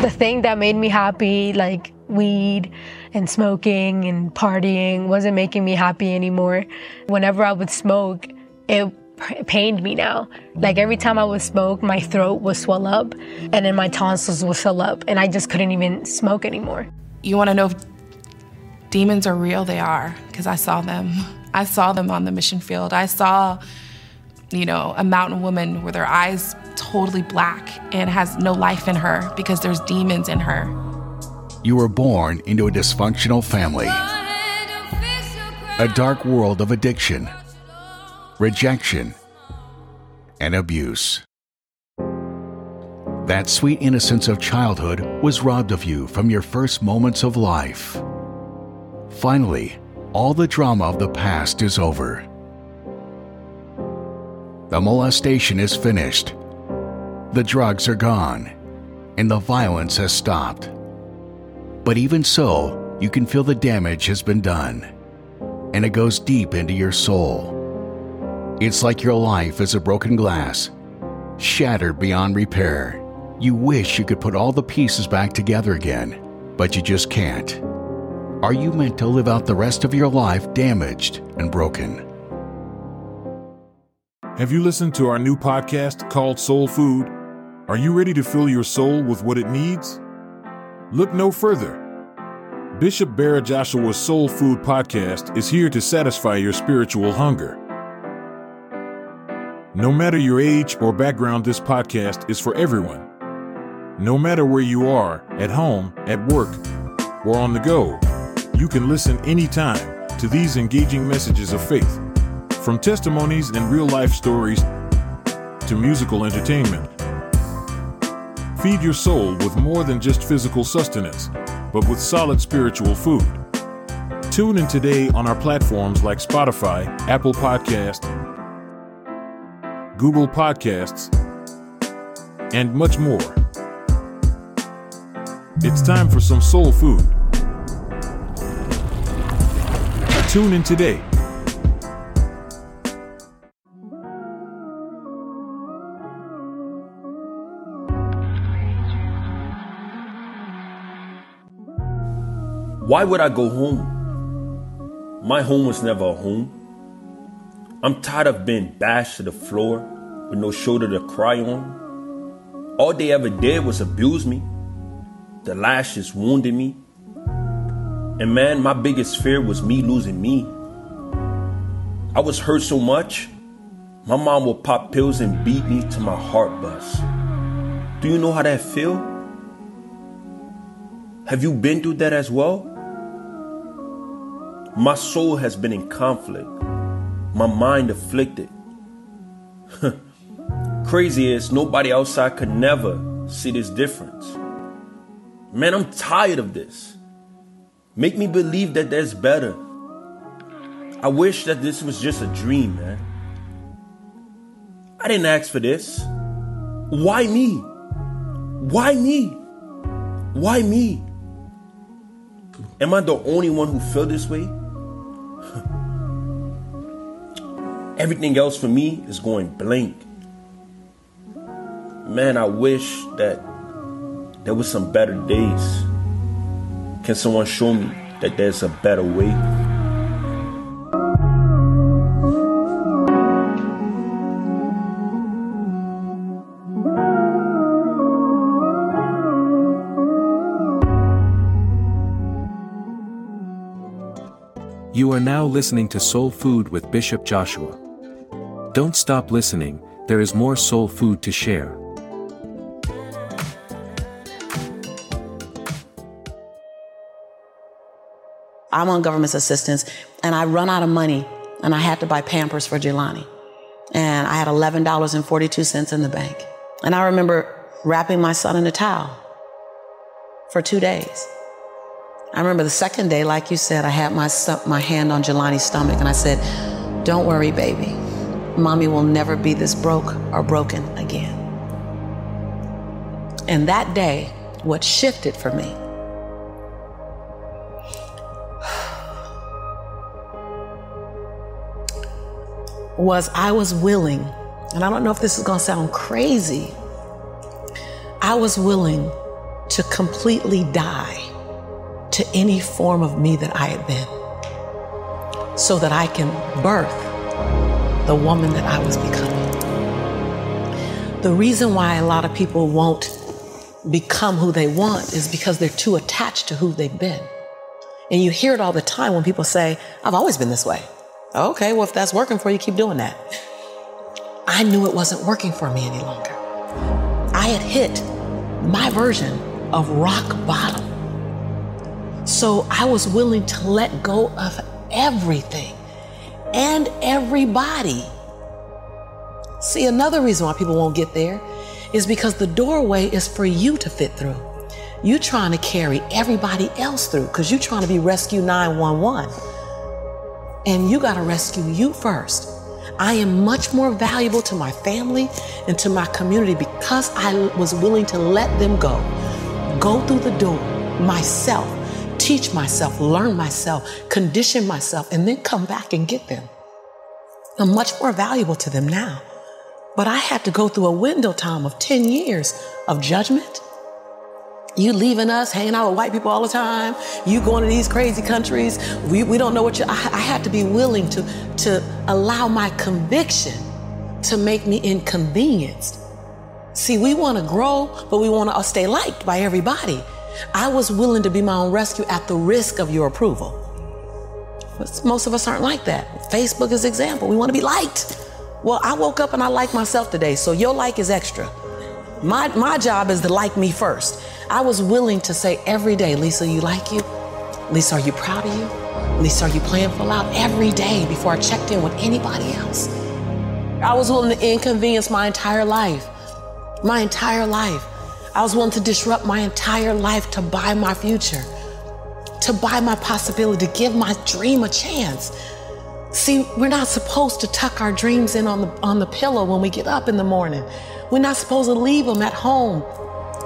The thing that made me happy, like weed and smoking and partying, wasn't making me happy anymore. Whenever I would smoke, it pained me now. Like every time I would smoke, my throat would swell up and then my tonsils would fill up and I just couldn't even smoke anymore. You want to know if demons are real? They are because I saw them. I saw them on the mission field. I saw, you know, a mountain woman with her eyes totally black and has no life in her because there's demons in her. You were born into a dysfunctional family, a dark world of addiction, rejection, and abuse. That sweet innocence of childhood was robbed of you from your first moments of life. Finally, all the drama of the past is over. The molestation is finished. The drugs are gone. And the violence has stopped. But even so, you can feel the damage has been done. And it goes deep into your soul. It's like your life is a broken glass, shattered beyond repair. You wish you could put all the pieces back together again, but you just can't. Are you meant to live out the rest of your life damaged and broken? Have you listened to our new podcast called Soul Food? Are you ready to fill your soul with what it needs? Look no further. Bishop Barra Joshua's Soul Food podcast is here to satisfy your spiritual hunger. No matter your age or background, this podcast is for everyone. No matter where you are, at home, at work, or on the go, you can listen anytime to these engaging messages of faith. From testimonies and real life stories to musical entertainment. Feed your soul with more than just physical sustenance, but with solid spiritual food. Tune in today on our platforms like Spotify, Apple Podcast, Google Podcasts, and much more. It's time for some soul food. Tune in today. Why would I go home? My home was never a home. I'm tired of being bashed to the floor with no shoulder to cry on. All they ever did was abuse me. The lashes wounded me. And man, my biggest fear was me losing me. I was hurt so much, my mom would pop pills and beat me to my heart bust. Do you know how that feel? Have you been through that as well? My soul has been in conflict, my mind afflicted. Crazy is nobody outside could never see this difference. Man, I'm tired of this. Make me believe that there's better. I wish that this was just a dream, man. I didn't ask for this. Why me? Why me? Why me? Am I the only one who feel this way? Everything else for me is going blank. Man, I wish that there was some better days. Can someone show me that there's a better way? You are now listening to Soul Food with Bishop Joshua. Don't stop listening, there is more soul food to share. I'm on government assistance and I run out of money and I had to buy Pampers for Jelani. And I had $11.42 in the bank. And I remember wrapping my son in a towel for two days. I remember the second day, like you said, I had my, my hand on Jelani's stomach and I said, Don't worry, baby. Mommy will never be this broke or broken again. And that day, what shifted for me was I was willing, and I don't know if this is gonna sound crazy, I was willing to completely die to any form of me that I had been so that I can birth the woman that I was becoming. The reason why a lot of people won't become who they want is because they're too attached to who they've been. And you hear it all the time when people say, I've always been this way. Okay, well, if that's working for you, keep doing that. I knew it wasn't working for me any longer. I had hit my version of rock bottom. So I was willing to let go of everything and everybody. See, another reason why people won't get there is because the doorway is for you to fit through. You're trying to carry everybody else through because you're trying to be rescue 911. And you got to rescue you first. I am much more valuable to my family and to my community because I was willing to let them go. Go through the door myself, teach myself, learn myself, condition myself, and then come back and get them. I'm much more valuable to them now. But I had to go through a window time of 10 years of judgment. You leaving us, hanging out with white people all the time. You going to these crazy countries. We, we don't know what you. I, I had to be willing to, to allow my conviction to make me inconvenienced. See, we want to grow, but we want to stay liked by everybody. I was willing to be my own rescue at the risk of your approval. Most of us aren't like that. Facebook is an example. We want to be liked. Well, I woke up and I like myself today, so your like is extra. My, my job is to like me first. I was willing to say every day, Lisa, you like you? Lisa, are you proud of you? Lisa, are you playing full out? Every day before I checked in with anybody else. I was willing to inconvenience my entire life. My entire life. I was willing to disrupt my entire life to buy my future, to buy my possibility, to give my dream a chance. See, we're not supposed to tuck our dreams in on the, on the pillow when we get up in the morning. We're not supposed to leave them at home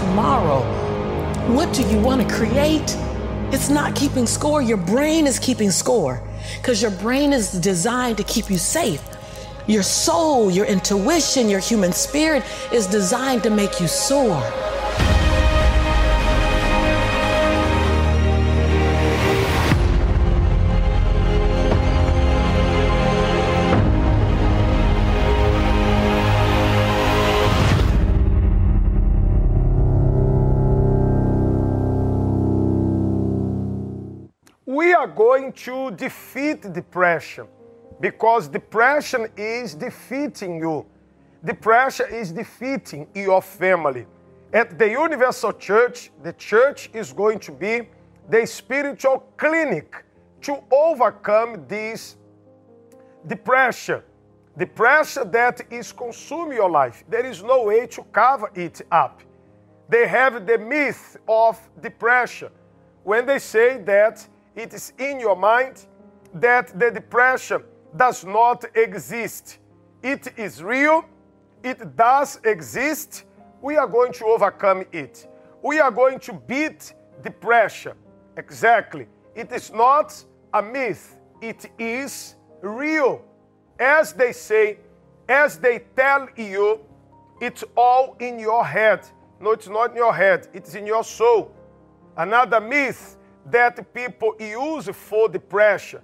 Tomorrow. What do you want to create? It's not keeping score. Your brain is keeping score because your brain is designed to keep you safe. Your soul, your intuition, your human spirit is designed to make you soar. Going to defeat depression because depression is defeating you. Depression is defeating your family. At the Universal Church, the church is going to be the spiritual clinic to overcome this depression. Depression that is consuming your life. There is no way to cover it up. They have the myth of depression when they say that it is in your mind that the depression does not exist. It is real, it does exist. We are going to overcome it. We are going to beat depression. Exactly. It is not a myth, it is real. As they say, as they tell you, it's all in your head. No, it's not in your head, it's in your soul. Another myth that people use for depression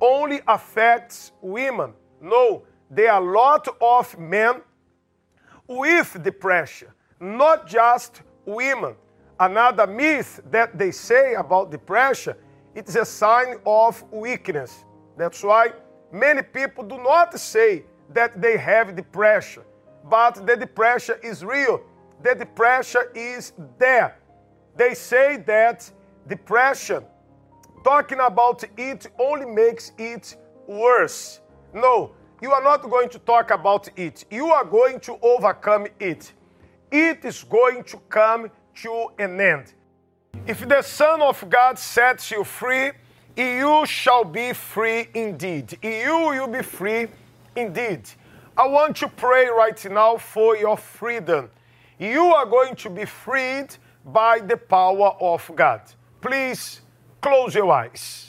only affects women. No, there are a lot of men with depression, not just women. Another myth that they say about depression, it's a sign of weakness. That's why many people do not say that they have depression, but the depression is real. The depression is there. They say that depression, talking about it only makes it worse. No, you are not going to talk about it. You are going to overcome it. It is going to come to an end. If the Son of God sets you free, you shall be free indeed. You will be free indeed. I want to pray right now for your freedom. You are going to be freed by the power of God. Please close your eyes.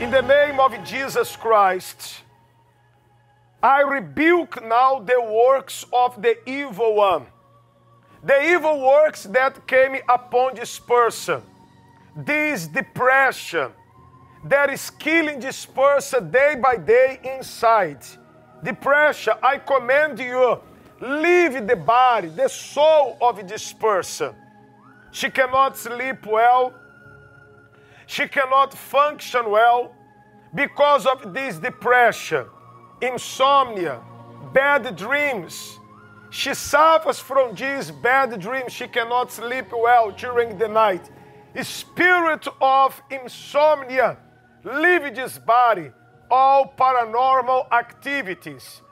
In the name of Jesus Christ, I rebuke now the works of the evil one, the evil works that came upon this person, this depression that is killing this person day by day inside. Depression, I command you, leave the body, the soul of this person. She cannot sleep well she cannot function well because of this depression, insomnia, bad dreams. She suffers from these bad dreams. She cannot sleep well during the night. Spirit of insomnia leave this body, all paranormal activities.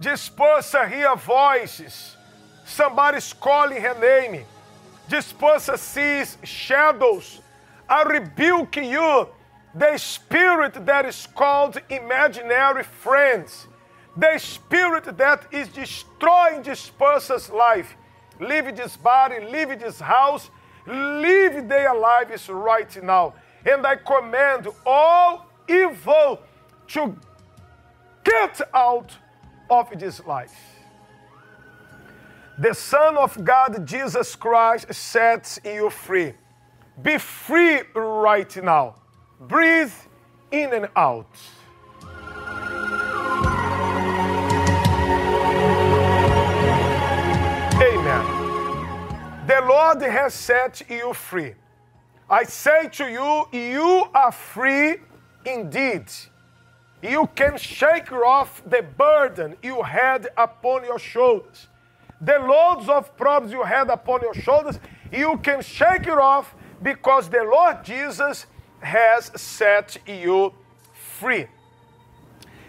This person hear voices. Somebody's calling her name. This person sees shadows I rebuke you, the spirit that is called imaginary friends, the spirit that is destroying this person's life. Leave this body, leave this house, leave their lives right now. And I command all evil to get out of this life. The Son of God, Jesus Christ, sets you free. Be free right now. Breathe in and out. Amen. The Lord has set you free. I say to you, you are free indeed. You can shake off the burden you had upon your shoulders. The loads of problems you had upon your shoulders, you can shake it off because the Lord Jesus has set you free.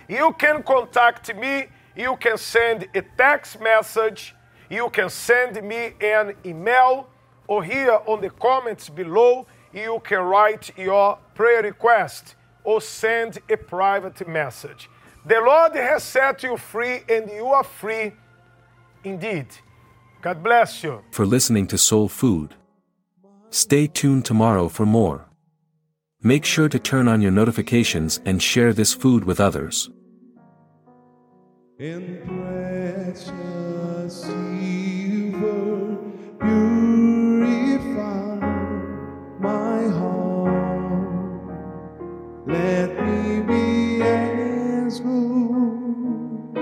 You can contact me, you can send a text message, you can send me an email, or here on the comments below, you can write your prayer request or send a private message. The Lord has set you free, and you are free indeed. God bless you. For listening to Soul Food. Stay tuned tomorrow for more. Make sure to turn on your notifications and share this food with others. In precious silver, purify heart. Let me be as gold,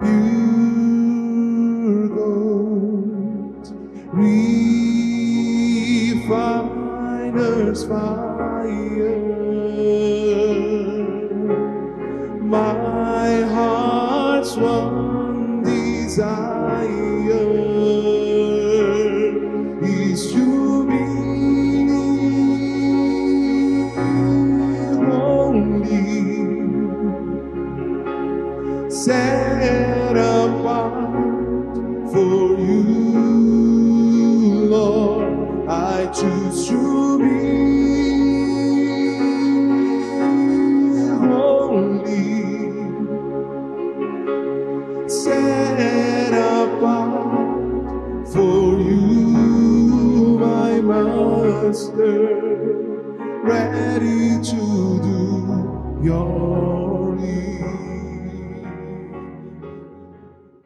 pure gold, refiner's fire. My heart's one desire I choose to be